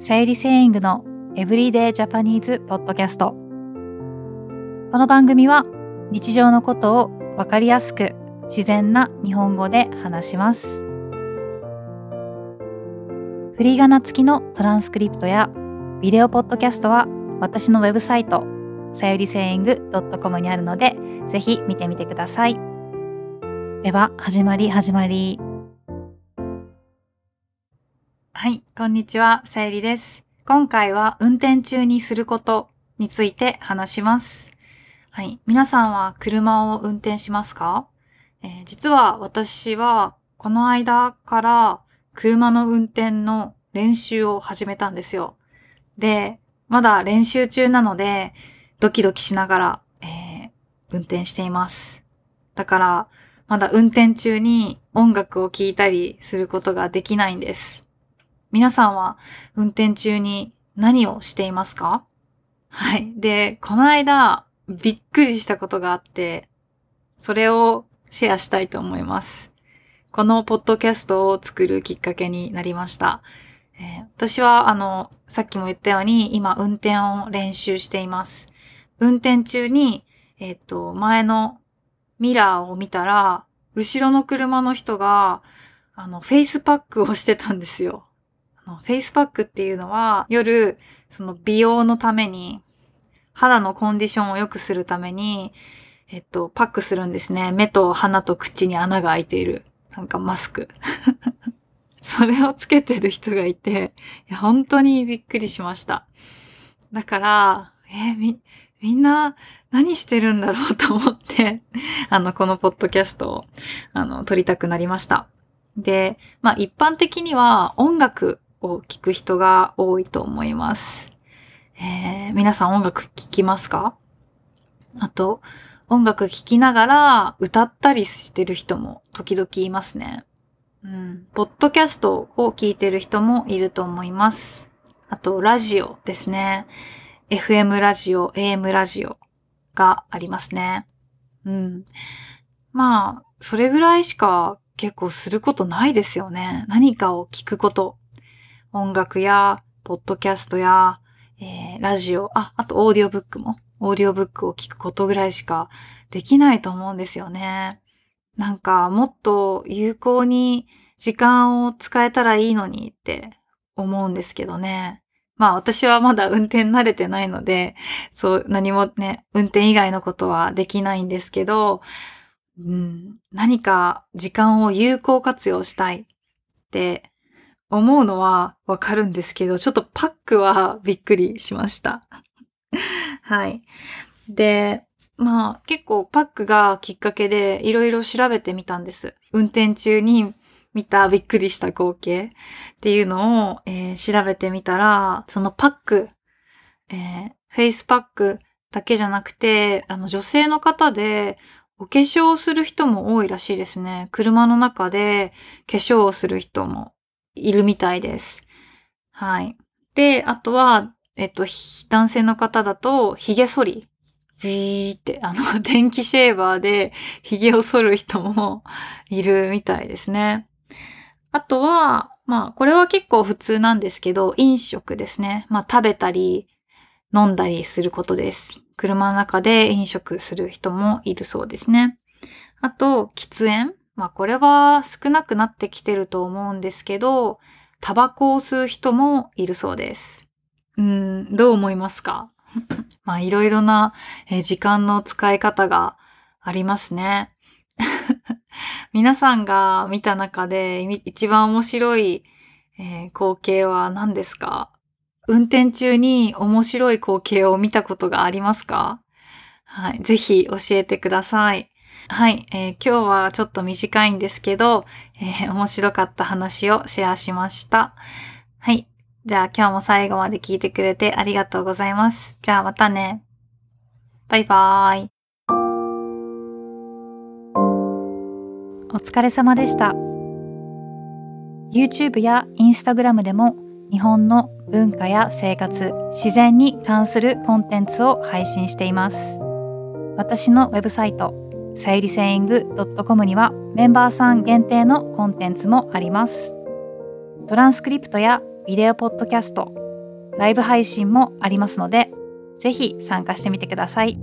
さゆりセイングのエブリデイジャパニーズポッドキャスト。この番組は日常のことをわかりやすく自然な日本語で話します。フリーガナ付きのトランスクリプトやビデオポッドキャストは私のウェブサイトさゆりセイング .com にあるのでぜひ見てみてください。では始まり始まり。はい、こんにちは、さゆりです。今回は運転中にすることについて話します。はい、皆さんは車を運転しますか、えー、実は私はこの間から車の運転の練習を始めたんですよ。で、まだ練習中なので、ドキドキしながら、えー、運転しています。だから、まだ運転中に音楽を聴いたりすることができないんです。皆さんは運転中に何をしていますか？はい。で、この間、びっくりしたことがあって、それをシェアしたいと思います。このポッドキャストを作るきっかけになりました。えー、私は、あの、さっきも言ったように、今、運転を練習しています。運転中に、えっ、と、前のミラーを見たら、後ろの車の人が、あの、フェイスパックをしてたんですよ。フェイスパックっていうのは夜、その美容のために、肌のコンディションを良くするために、えっと、パックするんですね。目と鼻と口に穴が開いている。なんかマスク。それをつけてる人がいて、いや、本当にびっくりしました。だから、えー、み、みんな何してるんだろうと思って、あの、このポッドキャストを、あの、撮りたくなりました。で、まあ一般的には音楽を聴く人が多いと思います。えー、皆さん音楽聴きますか？あと、音楽聴きながら歌ったりしてる人も時々いますね。うん。ポッドキャストを聞いてる人もいると思います。あと、ラジオですね。FM ラジオ、AM ラジオがありますね。うん。まあ、それぐらいしか結構することないですよね。何かを聞くこと。音楽や、ポッドキャストや、えー、ラジオ、あ、あとオーディオブックも、オーディオブックを聞くことぐらいしかできないと思うんですよね。なんか、もっと有効に時間を使えたらいいのにって思うんですけどね。まあ私はまだ運転慣れてないので、そう何もね、運転以外のことはできないんですけど、うん、何か時間を有効活用したいって思うのはわかるんですけど、ちょっとパックはびっくりしました。はい。で、まあ結構パックがきっかけでいろいろ調べてみたんです。運転中に見たびっくりした光景っていうのを、えー、調べてみたら、そのパック、えー、フェイスパックだけじゃなくて、あの女性の方でお化粧をする人も多いらしいですね。車の中で化粧をする人もいるみたいです。はい。で、あとは、えっと、男性の方だと、髭剃り。ビーって、あの、電気シェーバーで髭を剃る人もいるみたいですね。あとは、まあ、これは結構普通なんですけど、飲食ですね。まあ、食べたり、飲んだりすることです。車の中で飲食する人もいるそうですね。あと、喫煙まあこれは少なくなってきてると思うんですけど、タバコを吸う人もいるそうです。うん、どう思いますか？まあいろいろな、え時間の使い方がありますね。皆さんが見た中で一番面白い、えー、光景は何ですか？運転中に面白い光景を見たことがありますか？はい。ぜひ教えてください。はい、えー、今日はちょっと短いんですけど、えー、面白かった話をシェアしました。はい。じゃあ今日も最後まで聞いてくれてありがとうございます。じゃあまたね。バイバーイ。お疲れ様でした。YouTube や Instagram でも日本の文化や生活、自然に関するコンテンツを配信しています。私のウェブサイトさゆりセイング .com にはメンバーさん限定のコンテンツもあります。トランスクリプトやビデオポッドキャスト、ライブ配信もありますので、ぜひ参加してみてください。